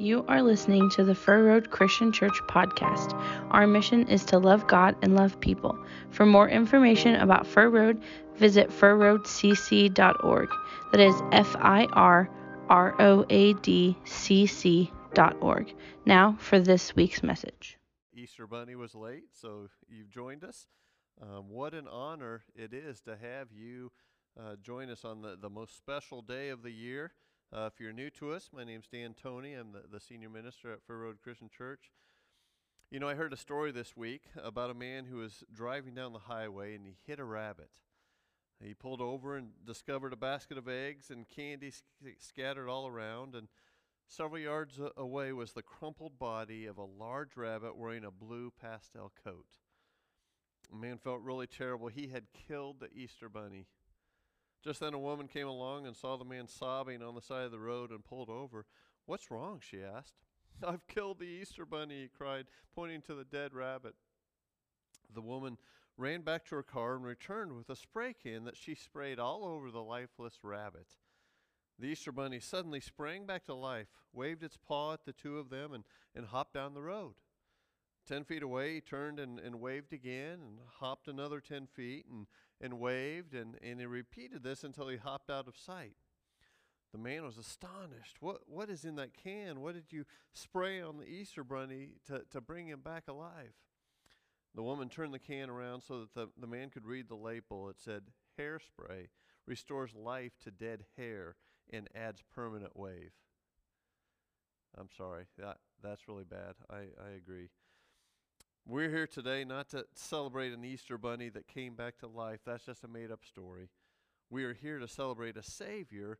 You are listening to the Fir Road Christian Church podcast. Our mission is to love God and love people. For more information about Fir Road, visit firroadcc.org. That is F I R R O A D C C dot org. Now for this week's message. Easter Bunny was late, so you've joined us. Um, what an honor it is to have you uh, join us on the, the most special day of the year. Uh, if you're new to us, my name's Dan Tony. I'm the, the senior minister at Fir Road Christian Church. You know, I heard a story this week about a man who was driving down the highway and he hit a rabbit. He pulled over and discovered a basket of eggs and candy sc- scattered all around. And several yards a- away was the crumpled body of a large rabbit wearing a blue pastel coat. The man felt really terrible. He had killed the Easter bunny. Just then a woman came along and saw the man sobbing on the side of the road and pulled over. What's wrong? she asked. I've killed the Easter bunny, he cried, pointing to the dead rabbit. The woman ran back to her car and returned with a spray can that she sprayed all over the lifeless rabbit. The Easter bunny suddenly sprang back to life, waved its paw at the two of them, and, and hopped down the road. Ten feet away, he turned and, and waved again, and hopped another ten feet, and and waved, and, and he repeated this until he hopped out of sight. The man was astonished. What, what is in that can? What did you spray on the Easter bunny to, to bring him back alive? The woman turned the can around so that the, the man could read the label. It said, Hairspray restores life to dead hair and adds permanent wave. I'm sorry, that, that's really bad. I, I agree. We're here today not to celebrate an Easter bunny that came back to life. That's just a made up story. We are here to celebrate a Savior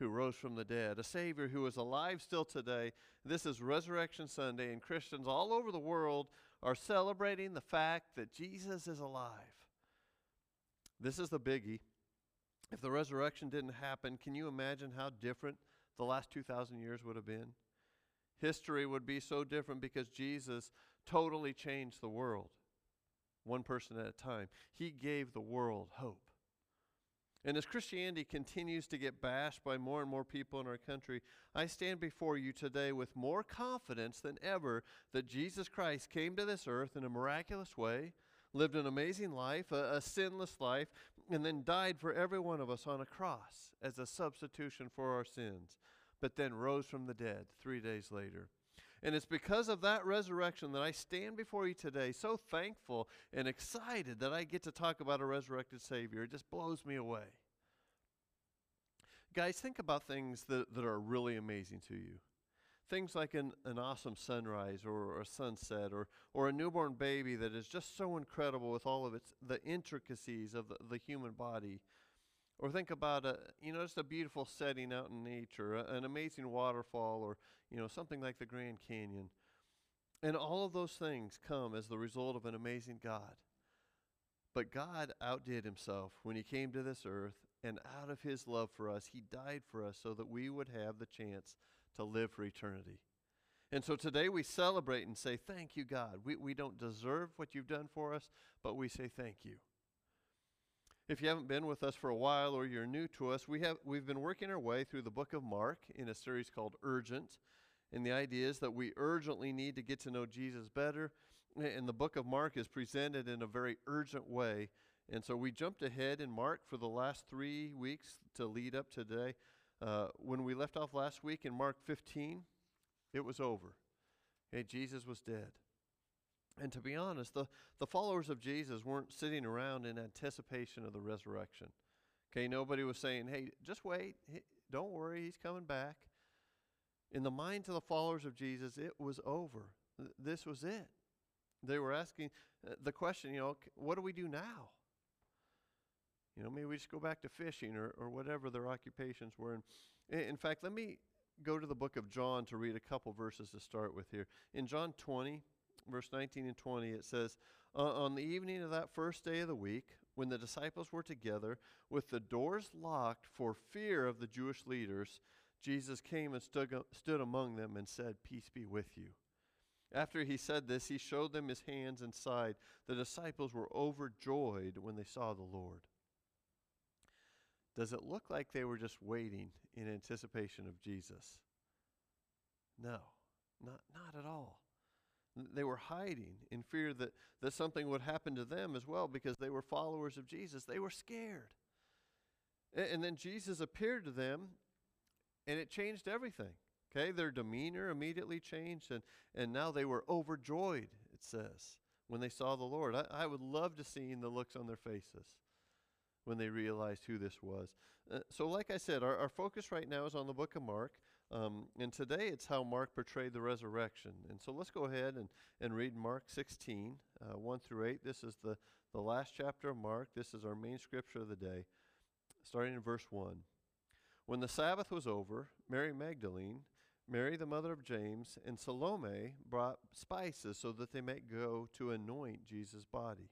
who rose from the dead, a Savior who is alive still today. This is Resurrection Sunday, and Christians all over the world are celebrating the fact that Jesus is alive. This is the biggie. If the resurrection didn't happen, can you imagine how different the last 2,000 years would have been? History would be so different because Jesus totally changed the world, one person at a time. He gave the world hope. And as Christianity continues to get bashed by more and more people in our country, I stand before you today with more confidence than ever that Jesus Christ came to this earth in a miraculous way, lived an amazing life, a, a sinless life, and then died for every one of us on a cross as a substitution for our sins, but then rose from the dead three days later. And it's because of that resurrection that I stand before you today so thankful and excited that I get to talk about a resurrected Savior. It just blows me away. Guys, think about things that, that are really amazing to you. Things like an, an awesome sunrise or, or a sunset or, or a newborn baby that is just so incredible with all of its the intricacies of the, the human body. Or think about a you know just a beautiful setting out in nature, an amazing waterfall, or you know something like the Grand Canyon. And all of those things come as the result of an amazing God. But God outdid himself when he came to this earth, and out of his love for us, he died for us so that we would have the chance to live for eternity. And so today we celebrate and say, Thank you, God. We, we don't deserve what you've done for us, but we say thank you. If you haven't been with us for a while or you're new to us, we have, we've been working our way through the book of Mark in a series called Urgent. And the idea is that we urgently need to get to know Jesus better. And the book of Mark is presented in a very urgent way. And so we jumped ahead in Mark for the last three weeks to lead up today. Uh, when we left off last week in Mark 15, it was over. Jesus was dead. And to be honest, the, the followers of Jesus weren't sitting around in anticipation of the resurrection. Okay, nobody was saying, hey, just wait. Don't worry, he's coming back. In the minds of the followers of Jesus, it was over. This was it. They were asking uh, the question, you know, what do we do now? You know, maybe we just go back to fishing or, or whatever their occupations were. And in fact, let me go to the book of John to read a couple verses to start with here. In John 20, verse 19 and 20, it says, uh, On the evening of that first day of the week, when the disciples were together, with the doors locked for fear of the Jewish leaders, Jesus came and stood, stood among them and said, Peace be with you. After he said this, he showed them his hands and side. The disciples were overjoyed when they saw the Lord. Does it look like they were just waiting in anticipation of Jesus? No. Not, not at all. They were hiding in fear that, that something would happen to them as well because they were followers of Jesus. They were scared. And, and then Jesus appeared to them, and it changed everything. Okay, their demeanor immediately changed, and, and now they were overjoyed, it says, when they saw the Lord. I, I would love to see the looks on their faces when they realized who this was. Uh, so, like I said, our, our focus right now is on the book of Mark. Um, and today it's how Mark portrayed the resurrection. And so let's go ahead and, and read Mark 16, uh, 1 through 8. This is the, the last chapter of Mark. This is our main scripture of the day, starting in verse 1. When the Sabbath was over, Mary Magdalene, Mary the mother of James, and Salome brought spices so that they might go to anoint Jesus' body.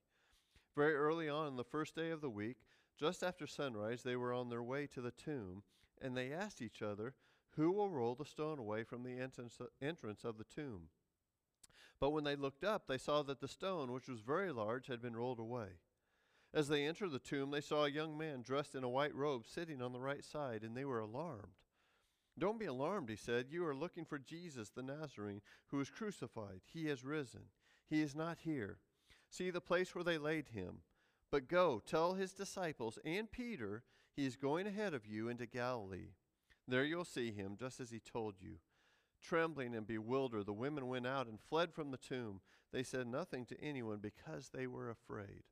Very early on, the first day of the week, just after sunrise, they were on their way to the tomb, and they asked each other, who will roll the stone away from the entrance of the tomb? But when they looked up, they saw that the stone, which was very large, had been rolled away. As they entered the tomb, they saw a young man dressed in a white robe sitting on the right side, and they were alarmed. Don't be alarmed, he said. You are looking for Jesus, the Nazarene, who was crucified. He has risen. He is not here. See the place where they laid him. But go, tell his disciples and Peter, he is going ahead of you into Galilee. There you'll see him, just as he told you. Trembling and bewildered, the women went out and fled from the tomb. They said nothing to anyone because they were afraid.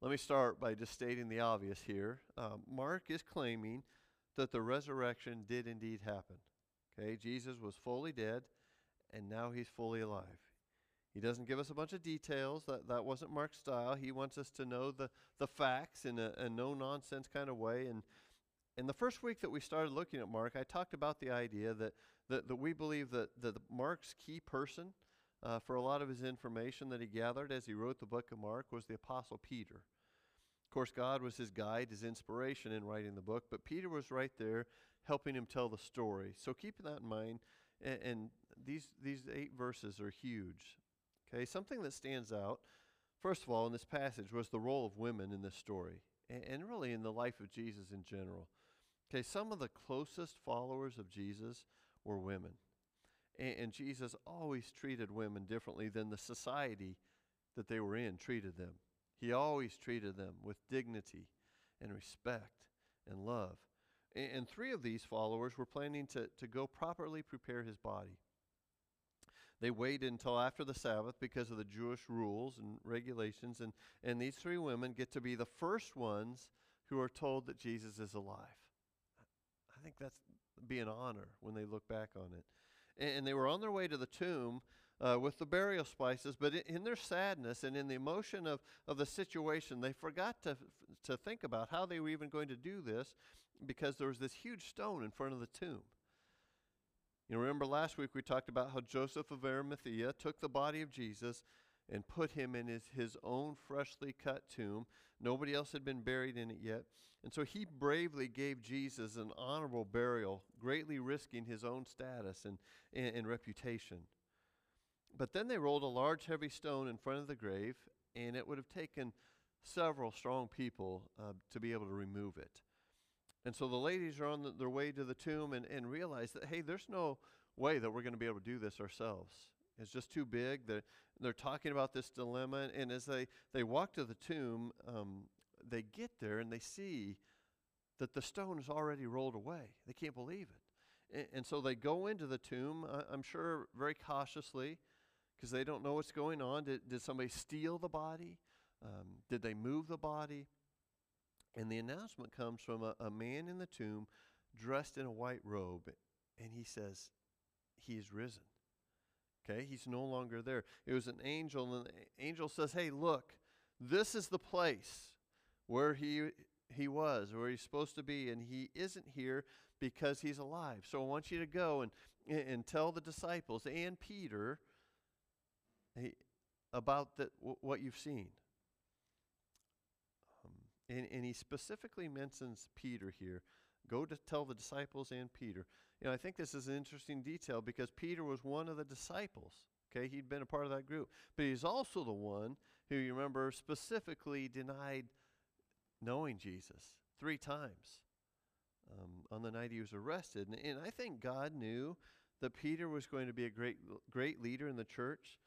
Let me start by just stating the obvious here. Uh, Mark is claiming that the resurrection did indeed happen. Okay, Jesus was fully dead, and now he's fully alive. He doesn't give us a bunch of details. That, that wasn't Mark's style. He wants us to know the, the facts in a, a no nonsense kind of way. And in the first week that we started looking at Mark, I talked about the idea that, that, that we believe that, that Mark's key person uh, for a lot of his information that he gathered as he wrote the book of Mark was the Apostle Peter. Of course, God was his guide, his inspiration in writing the book, but Peter was right there helping him tell the story. So keeping that in mind, and, and these, these eight verses are huge. Okay, something that stands out, first of all, in this passage was the role of women in this story, and, and really in the life of Jesus in general. Okay, some of the closest followers of Jesus were women. And, and, Jesus always treated women differently than the society that they were in treated them. He always treated them with dignity and respect and love. And, and three of these followers were planning to, to go properly prepare his body. They waited until after the Sabbath because of the Jewish rules and regulations, and, and these three women get to be the first ones who are told that Jesus is alive. I think that's be an honor when they look back on it. And, they were on their way to the tomb uh, with the burial spices, but in, their sadness and in the emotion of, of the situation, they forgot to, to think about how they were even going to do this because there was this huge stone in front of the tomb. You remember last week we talked about how Joseph of Arimathea took the body of Jesus and put him in his, his own freshly cut tomb. Nobody else had been buried in it yet. And so he bravely gave Jesus an honorable burial, greatly risking his own status and, and, and reputation. But then they rolled a large, heavy stone in front of the grave, and it would have taken several strong people uh, to be able to remove it. And so the ladies are on the, their way to the tomb and, and realize that, hey, there's no way that we're going to be able to do this ourselves. It's just too big. They're, they're talking about this dilemma. And as they, they walk to the tomb, um, they get there and they see that the stone is already rolled away. They can't believe it. And, and so they go into the tomb, uh, I'm sure very cautiously, because they don't know what's going on. Did, did somebody steal the body? Um, did they move the body? And the announcement comes from a, a man in the tomb dressed in a white robe, and he says, He is risen. Okay, he's no longer there. It was an angel, and the angel says, Hey, look, this is the place where he he was, where he's supposed to be, and he isn't here because he's alive. So I want you to go and, and tell the disciples and Peter hey, about the, what you've seen. Um, And, and he specifically mentions Peter here. Go to tell the disciples and Peter. You know, I think this is an interesting detail because Peter was one of the disciples. Okay, he'd been a part of that group. But he's also the one who, you remember, specifically denied knowing Jesus three times um, on the night he was arrested. And, and I think God knew that Peter was going to be a great, great leader in the church.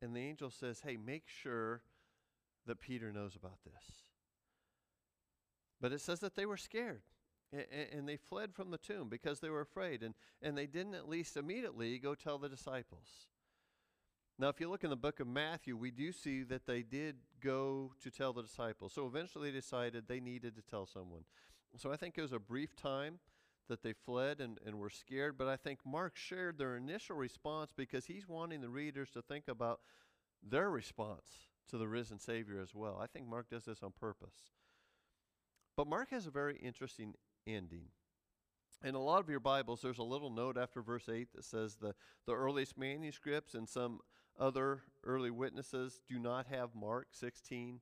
And the angel says, Hey, make sure that Peter knows about this. But it says that they were scared and, they fled from the tomb because they were afraid. And, and they didn't at least immediately go tell the disciples. Now, if you look in the book of Matthew, we do see that they did go to tell the disciples. So eventually they decided they needed to tell someone. So I think it was a brief time that they fled and, and were scared, but I think Mark shared their initial response because he's wanting the readers to think about their response to the risen Savior as well. I think Mark does this on purpose. But Mark has a very interesting ending. In a lot of your Bibles, there's a little note after verse 8 that says the, the earliest manuscripts and some other early witnesses do not have Mark 16,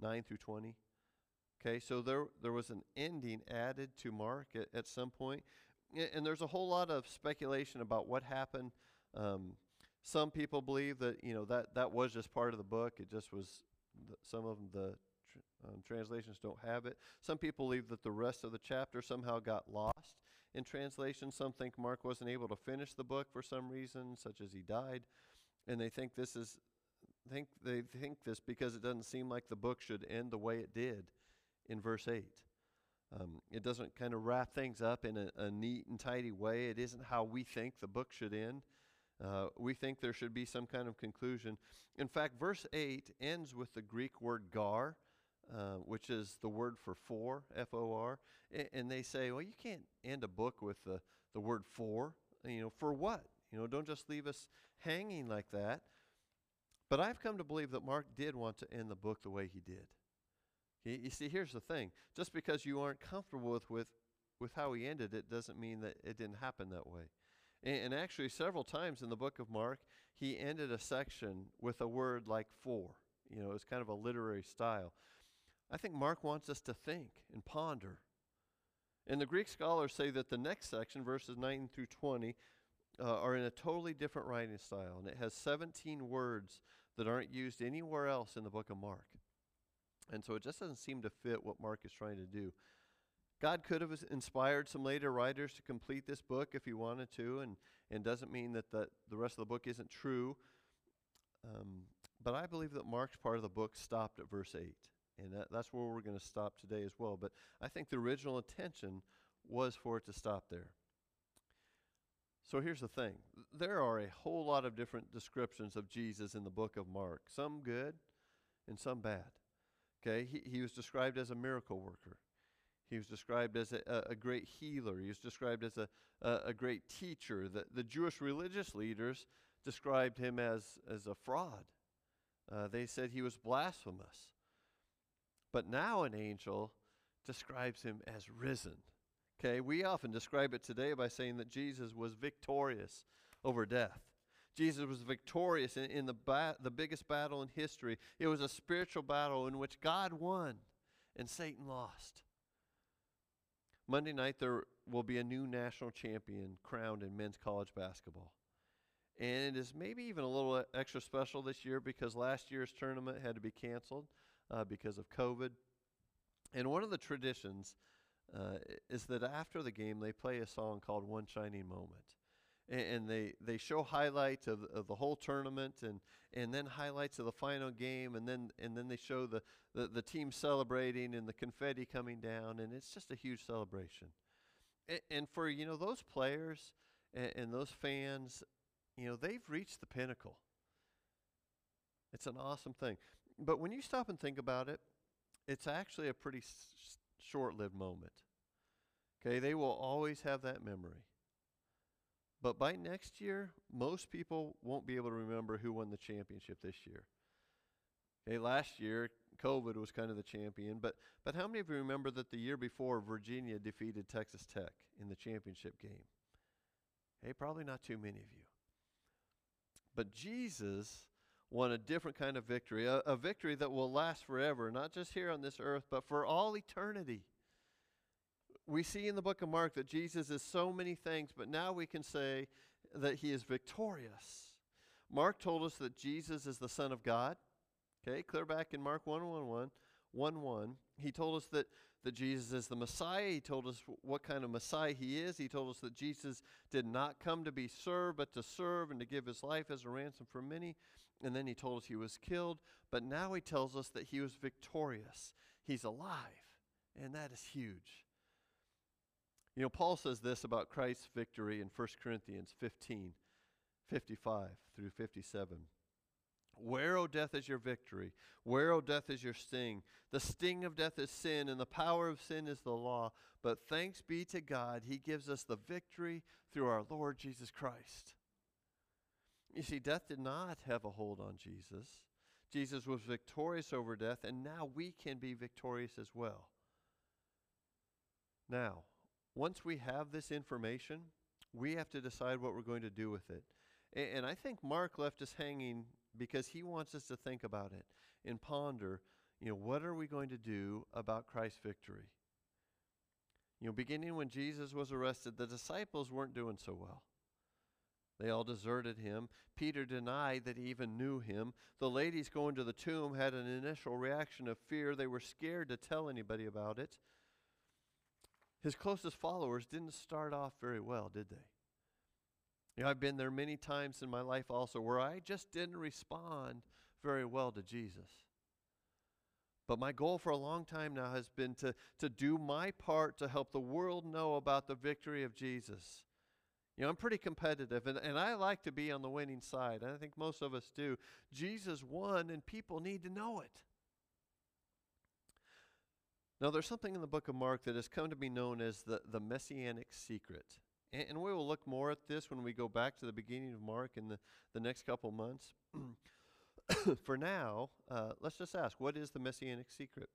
9 through 20. Okay, so there, there was an ending added to Mark at, at some point. And there's a whole lot of speculation about what happened. Um, some people believe that, you know, that, that was just part of the book. It just was, the, some of them, the um, translations don't have it. Some people believe that the rest of the chapter somehow got lost in translation. Some think Mark wasn't able to finish the book for some reason, such as he died and they think this is think they think this because it doesn't seem like the book should end the way it did in verse 8 um, it doesn't kind of wrap things up in a, a, neat and tidy way it isn't how we think the book should end uh, we think there should be some kind of conclusion in fact verse 8 ends with the greek word gar uh, which is the word for four, f-o-r and, and they say well you can't end a book with the, the word for you know for what you know, don't just leave us hanging like that. But I've come to believe that Mark did want to end the book the way he did. He, you see, here's the thing just because you aren't comfortable with, with, with how he ended it doesn't mean that it didn't happen that way. And, and actually, several times in the book of Mark, he ended a section with a word like for. You know, it's kind of a literary style. I think Mark wants us to think and ponder. And the Greek scholars say that the next section, verses 9 through 20, uh, are in a totally different writing style, and it has 17 words that aren't used anywhere else in the book of Mark. And so it just doesn't seem to fit what Mark is trying to do. God could have inspired some later writers to complete this book if he wanted to, and, and doesn't mean that the, the rest of the book isn't true. Um, but I believe that Mark's part of the book stopped at verse 8. And that, that's where we're going to stop today as well. But I think the original intention was for it to stop there. So here's the thing there are a whole lot of different descriptions of Jesus in the book of Mark, some good and some bad. Okay, he, he was described as a miracle worker. He was described as a, a, great healer. He was described as a, a, a great teacher. The, the Jewish religious leaders described him as, as a fraud. Uh, they said he was blasphemous. But now an angel describes him as risen. Okay, we often describe it today by saying that Jesus was victorious over death. Jesus was victorious in, in the, ba- the biggest battle in history. It was a spiritual battle in which God won and Satan lost. Monday night, there will be a new national champion crowned in men's college basketball. And it is maybe even a little extra special this year because last year's tournament had to be canceled uh, because of COVID. And one of the traditions uh, is that after the game they play a song called One Shining Moment. And, and they, they show highlights of, of the whole tournament and, and then highlights of the final game and then, and then they show the, the, the team celebrating and the confetti coming down and it's just a huge celebration. And, for, you know, those players and, and those fans, you know, they've reached the pinnacle. It's an awesome thing. But when you stop and think about it, it's actually a pretty s- short lived moment. Okay, they will always have that memory. But by next year, most people won't be able to remember who won the championship this year. Okay, last year, COVID was kind of the champion, but, but how many of you remember that the year before, Virginia defeated Texas Tech in the championship game? Hey, probably not too many of you. But Jesus won a different kind of victory, a, a victory that will last forever, not just here on this earth, but for all eternity. We see in the book of Mark that Jesus is so many things, but now we can say that he is victorious. Mark told us that Jesus is the Son of God. Okay, clear back in Mark 1 1 1, 1, 1 He told us that, that Jesus is the Messiah. He told us what kind of Messiah he is. He told us that Jesus did not come to be served, but to serve and to give his life as a ransom for many. And then he told us he was killed. But now he tells us that he was victorious. He's alive. And that is huge. You know, Paul says this about Christ's victory in 1 Corinthians 15 55 through 57. Where, O death, is your victory? Where, O death, is your sting? The sting of death is sin, and the power of sin is the law. But thanks be to God, He gives us the victory through our Lord Jesus Christ. You see, death did not have a hold on Jesus. Jesus was victorious over death, and now we can be victorious as well. Now, once we have this information, we have to decide what we're going to do with it. And, I think Mark left us hanging because he wants us to think about it and ponder, you know, what are we going to do about Christ's victory? You know, beginning when Jesus was arrested, the disciples weren't doing so well. They all deserted him. Peter denied that he even knew him. The ladies going to the tomb had an initial reaction of fear. They were scared to tell anybody about it. His closest followers didn't start off very well, did they? You know, I've been there many times in my life also where I just didn't respond very well to Jesus. But my goal for a long time now has been to, to do my part to help the world know about the victory of Jesus. You know, I'm pretty competitive, and, and I like to be on the winning side. And I think most of us do. Jesus won, and people need to know it. Now, there's something in the book of Mark that has come to be known as the, the messianic secret. And, and we will look more at this when we go back to the beginning of Mark in the, the next couple months. For now, uh, let's just ask what is the messianic secret?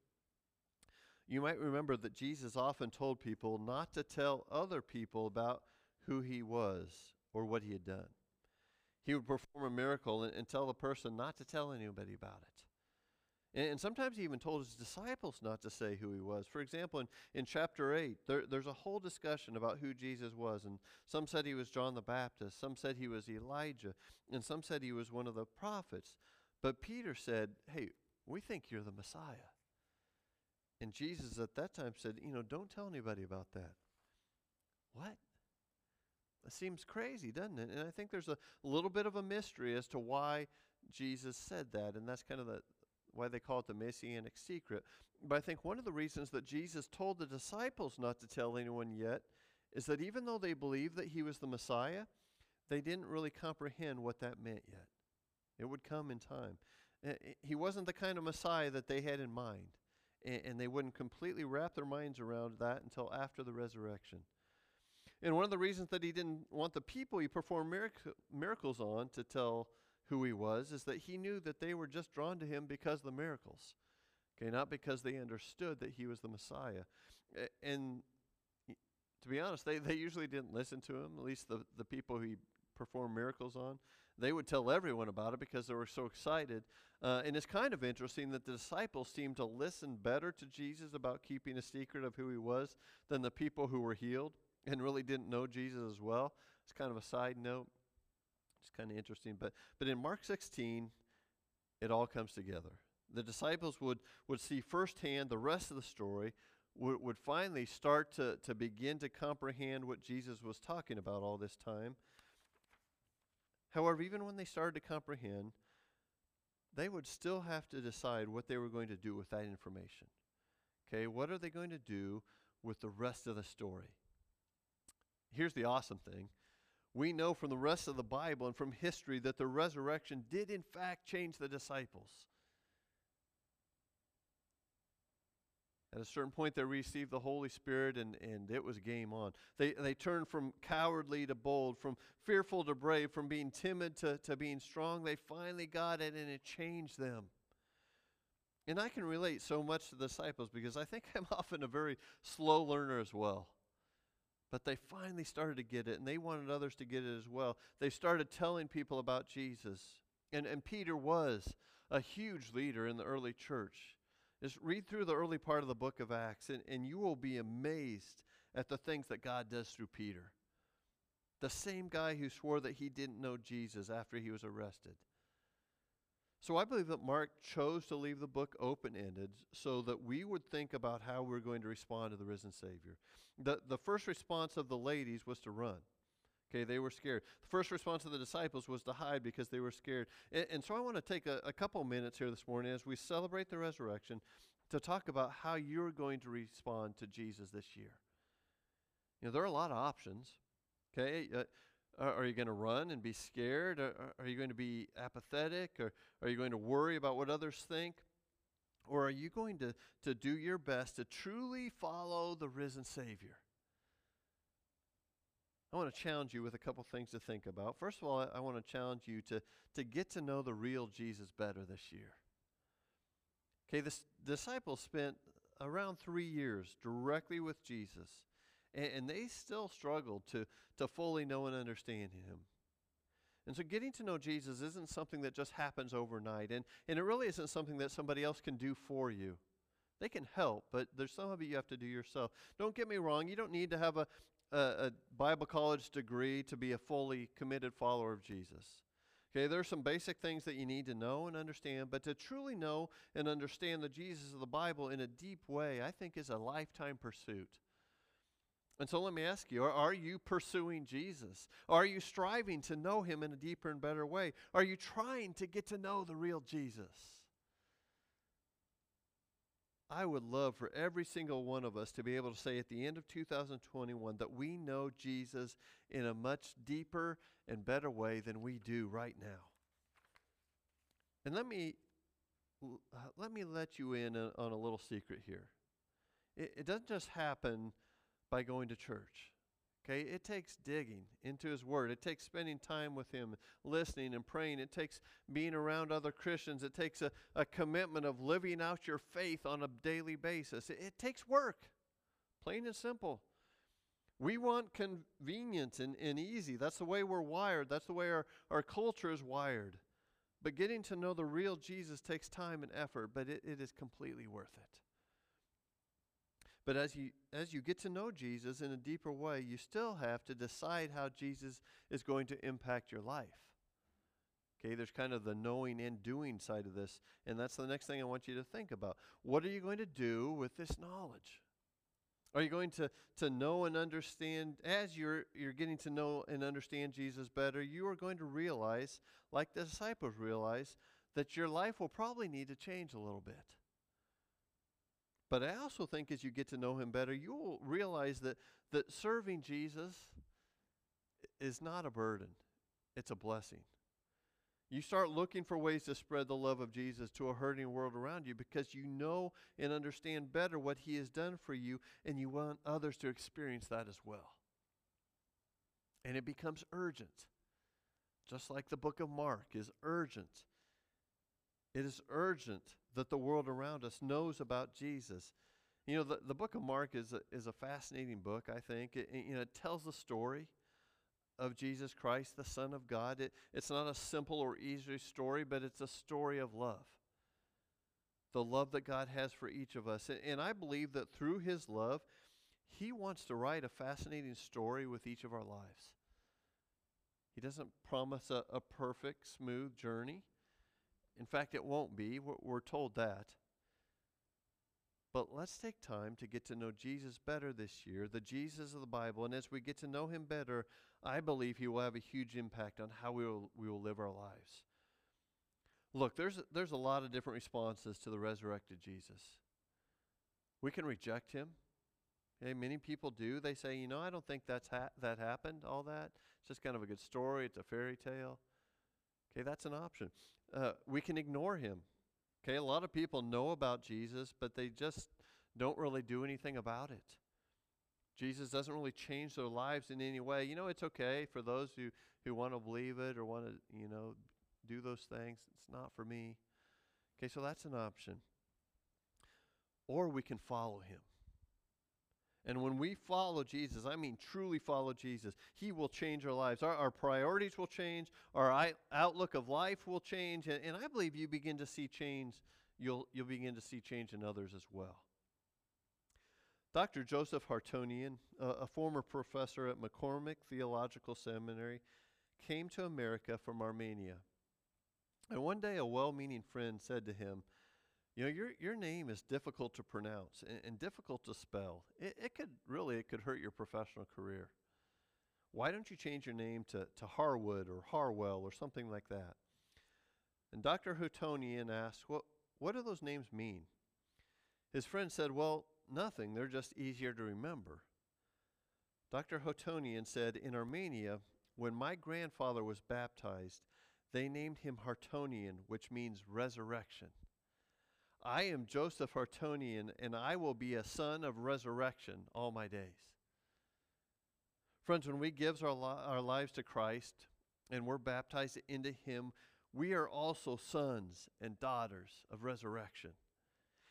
You might remember that Jesus often told people not to tell other people about who he was or what he had done. He would perform a miracle and, and tell the person not to tell anybody about it. And, sometimes he even told his disciples not to say who he was. For example, in, in chapter 8, there, there's a whole discussion about who Jesus was. And some said he was John the Baptist, some said he was Elijah, and some said he was one of the prophets. But Peter said, Hey, we think you're the Messiah. And Jesus at that time said, You know, don't tell anybody about that. What? That seems crazy, doesn't it? And I think there's a little bit of a mystery as to why Jesus said that. And that's kind of the, why they call it the messianic secret. But I think one of the reasons that Jesus told the disciples not to tell anyone yet is that even though they believed that he was the Messiah, they didn't really comprehend what that meant yet. It would come in time. Eh, eh, he wasn't the kind of Messiah that they had in mind, and they wouldn't completely wrap their minds around that until after the resurrection. And one of the reasons that he didn't want the people he performed mirac- miracles on to tell who he was is that he knew that they were just drawn to him because of the miracles. Okay, not because they understood that he was the Messiah. And to be honest, they, they usually didn't listen to him, at least the, the people he performed miracles on. They would tell everyone about it because they were so excited. Uh, and it's kind of interesting that the disciples seemed to listen better to Jesus about keeping a secret of who he was than the people who were healed and really didn't know Jesus as well. It's kind of a side note. It's kind of interesting. But, but in Mark 16, it all comes together. The disciples would, would see firsthand the rest of the story, would, would finally start to, to begin to comprehend what Jesus was talking about all this time. However, even when they started to comprehend, they would still have to decide what they were going to do with that information. Okay, what are they going to do with the rest of the story? Here's the awesome thing we know from the rest of the Bible and from history that the resurrection did, in fact, change the disciples. At a certain point, they received the Holy Spirit, and, and it was game on. They, they turned from cowardly to bold, from fearful to brave, from being timid to, to being strong. They finally got it, and it changed them. And I can relate so much to the disciples because I think I'm often a very slow learner as well. But they finally started to get it, and they wanted others to get it as well. They started telling people about Jesus. And, and Peter was a huge leader in the early church. Just read through the early part of the book of Acts, and, and you will be amazed at the things that God does through Peter. The same guy who swore that he didn't know Jesus after he was arrested. So I believe that Mark chose to leave the book open ended so that we would think about how we're going to respond to the risen Savior. The, the first response of the ladies was to run. Okay, they were scared. The first response of the disciples was to hide because they were scared. And, and so I want to take a, a couple minutes here this morning as we celebrate the resurrection to talk about how you're going to respond to Jesus this year. You know, there are a lot of options. Okay, uh, are you going to run and be scared? Are, you going to be apathetic? Or are you going to worry about what others think? Or are you going to, to do your best to truly follow the risen Savior? I want to challenge you with a couple things to think about. First of all, I want to challenge you to, to get to know the real Jesus better this year. Okay, the disciples spent around three years directly with Jesus, and, and they still struggled to, to fully know and understand him. And so getting to know Jesus isn't something that just happens overnight, and, and it really isn't something that somebody else can do for you. They can help, but there's some of it you have to do yourself. Don't get me wrong, you don't need to have a, a, a Bible college degree to be a fully committed follower of Jesus. Okay, there are some basic things that you need to know and understand, but to truly know and understand the Jesus of the Bible in a deep way, I think is a lifetime pursuit. And so let me ask you are, you pursuing Jesus? Are you striving to know him in a deeper and better way? Are you trying to get to know the real Jesus? I would love for every single one of us to be able to say at the end of 2021 that we know Jesus in a much deeper and better way than we do right now. And let me uh, let me let you in on a little secret here. It, it doesn't just happen by going to church. Okay, it takes digging into His Word. It takes spending time with Him, listening and praying. It takes being around other Christians. It takes a, a commitment of living out your faith on a daily basis. It, it takes work, plain and simple. We want convenience and, and easy. That's the way we're wired, that's the way our, our culture is wired. But getting to know the real Jesus takes time and effort, but it, it is completely worth it. But as you as you get to know Jesus in a deeper way, you still have to decide how Jesus is going to impact your life. Okay, there's kind of the knowing and doing side of this, and that's the next thing I want you to think about. What are you going to do with this knowledge? Are you going to, to know and understand, as you're, you're getting to know and understand Jesus better, you are going to realize, like the disciples realized, that your life will probably need to change a little bit. But I also think as you get to know him better, you will realize that, that serving Jesus is not a burden, it's a blessing. You start looking for ways to spread the love of Jesus to a hurting world around you because you know and understand better what he has done for you, and you want others to experience that as well. And it becomes urgent, just like the book of Mark is urgent. It is urgent that the world around us knows about Jesus. You know, the, the book of Mark is a, is a fascinating book, I think. It, you know, it tells the story of Jesus Christ, the Son of God. It, it's not a simple or easy story, but it's a story of love. The love that God has for each of us. And, and I believe that through His love, He wants to write a fascinating story with each of our lives. He doesn't promise a, a perfect, smooth journey. In fact, it won't be. We're, told that. But let's take time to get to know Jesus better this year, the Jesus of the Bible. And as we get to know him better, I believe he will have a huge impact on how we will, we will live our lives. Look, there's, there's a lot of different responses to the resurrected Jesus. We can reject him. Okay, many people do. They say, you know, I don't think that's ha- that happened, all that. It's just kind of a good story, it's a fairy tale. Okay, that's an option. Uh, we can ignore him. Okay, a lot of people know about Jesus, but they just don't really do anything about it. Jesus doesn't really change their lives in any way. You know, it's okay for those who, who want to believe it or want to, you know, do those things. It's not for me. Okay, so that's an option. Or we can follow him. And when we follow Jesus, I mean truly follow Jesus, He will change our lives. Our, our priorities will change, our I, outlook of life will change, and, and I believe you begin to see change, you'll, you'll begin to see change in others as well. Dr. Joseph Haroutunian, uh, a former professor at McCormick Theological Seminary, came to America from Armenia. And one day a well meaning friend said to him, You know, your, your name is difficult to pronounce and, and difficult to spell. It, it could really it could hurt your professional career. Why don't you change your name to, to Harwood or Harwell or something like that? And Dr. Haroutunian asked, what, what do those names mean? His friend said, Well, nothing. They're just easier to remember. Dr. Haroutunian said, In Armenia, when my grandfather was baptized, they named him Haroutunian, which means resurrection. I am Joseph Haroutunian, and I will be a son of resurrection all my days. Friends, when we give our, li- our lives to Christ and we're baptized into Him, we are also sons and daughters of resurrection.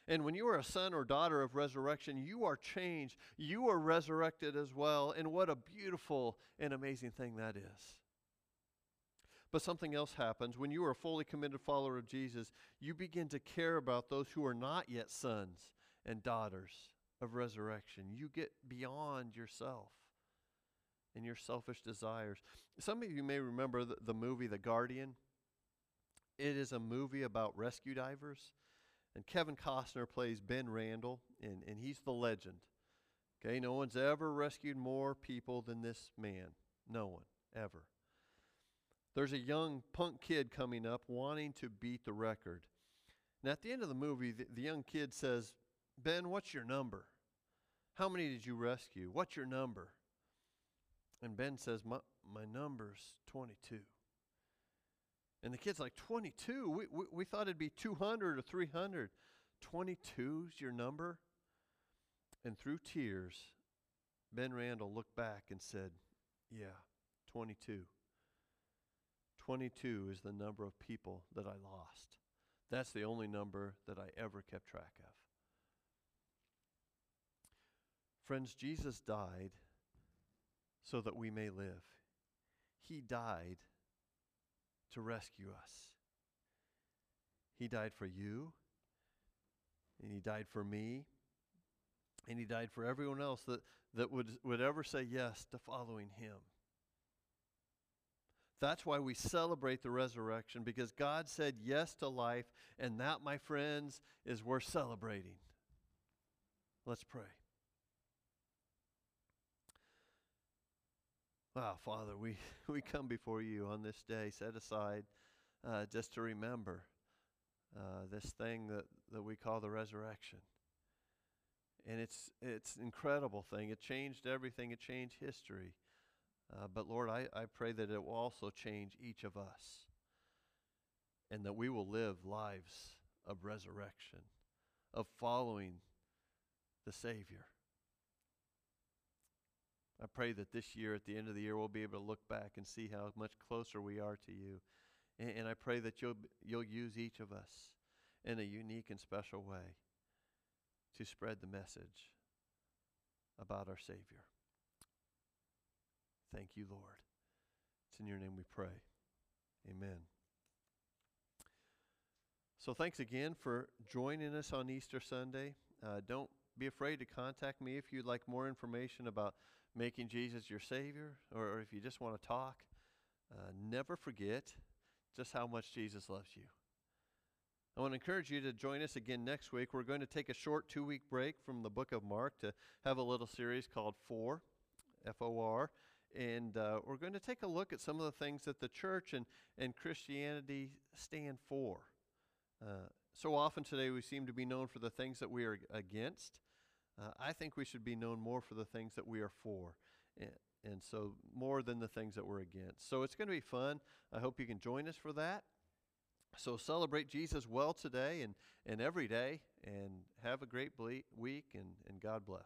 And when you are a son or daughter of resurrection, you are changed. You are resurrected as well. And what a beautiful and amazing thing that is. But something else happens. When you are a fully committed follower of Jesus, you begin to care about those who are not yet sons and daughters of resurrection. You get beyond yourself and your selfish desires. Some of you may remember the, the movie The Guardian. It is a movie about rescue divers. And Kevin Costner plays Ben Randall, and, and he's the legend. Okay, no one's ever rescued more people than this man. No one, ever. There's a young punk kid coming up wanting to beat the record. And at the end of the movie, the, the young kid says, Ben, what's your number? How many did you rescue? What's your number? And Ben says, My, my number's 22. And the kid's like, 22? We, we, we thought it'd be 200 or 300. 22's your number? And through tears, Ben Randall looked back and said, Yeah, 22. 22 is the number of people that I lost. That's the only number that I ever kept track of. Friends, Jesus died so that we may live. He died to rescue us. He died for you, and He died for me, and He died for everyone else that, that would, would ever say yes to following Him. That's why we celebrate the resurrection, because God said yes to life, and that, my friends, is worth celebrating. Let's pray. Wow, Father, we, we come before you on this day set aside uh, just to remember uh, this thing that, that we call the resurrection. And it's it's an incredible thing. It changed everything. It changed history. Uh, but Lord, I, I pray that it will also change each of us, and that we will live lives of resurrection, of following the Savior. I pray that this year, at the end of the year, we'll be able to look back and see how much closer we are to you. And, and I pray that you'll, you'll use each of us in a unique and special way to spread the message about our Savior. Thank you, Lord. It's in your name we pray. Amen. So, thanks again for joining us on Easter Sunday. Uh, don't be afraid to contact me if you'd like more information about making Jesus your Savior, or, if you just want to talk, uh, never forget just how much Jesus loves you. I want to encourage you to join us again next week. We're going to take a short two week break from the book of Mark to have a little series called For, F O R. And uh, we're going to take a look at some of the things that the church and, and Christianity stand for. Uh, so often today we seem to be known for the things that we are against. Uh, I think we should be known more for the things that we are for. And, and so, more than the things that we're against. So, it's going to be fun. I hope you can join us for that. So, celebrate Jesus well today and, and every day, and have a great week, and, and God bless.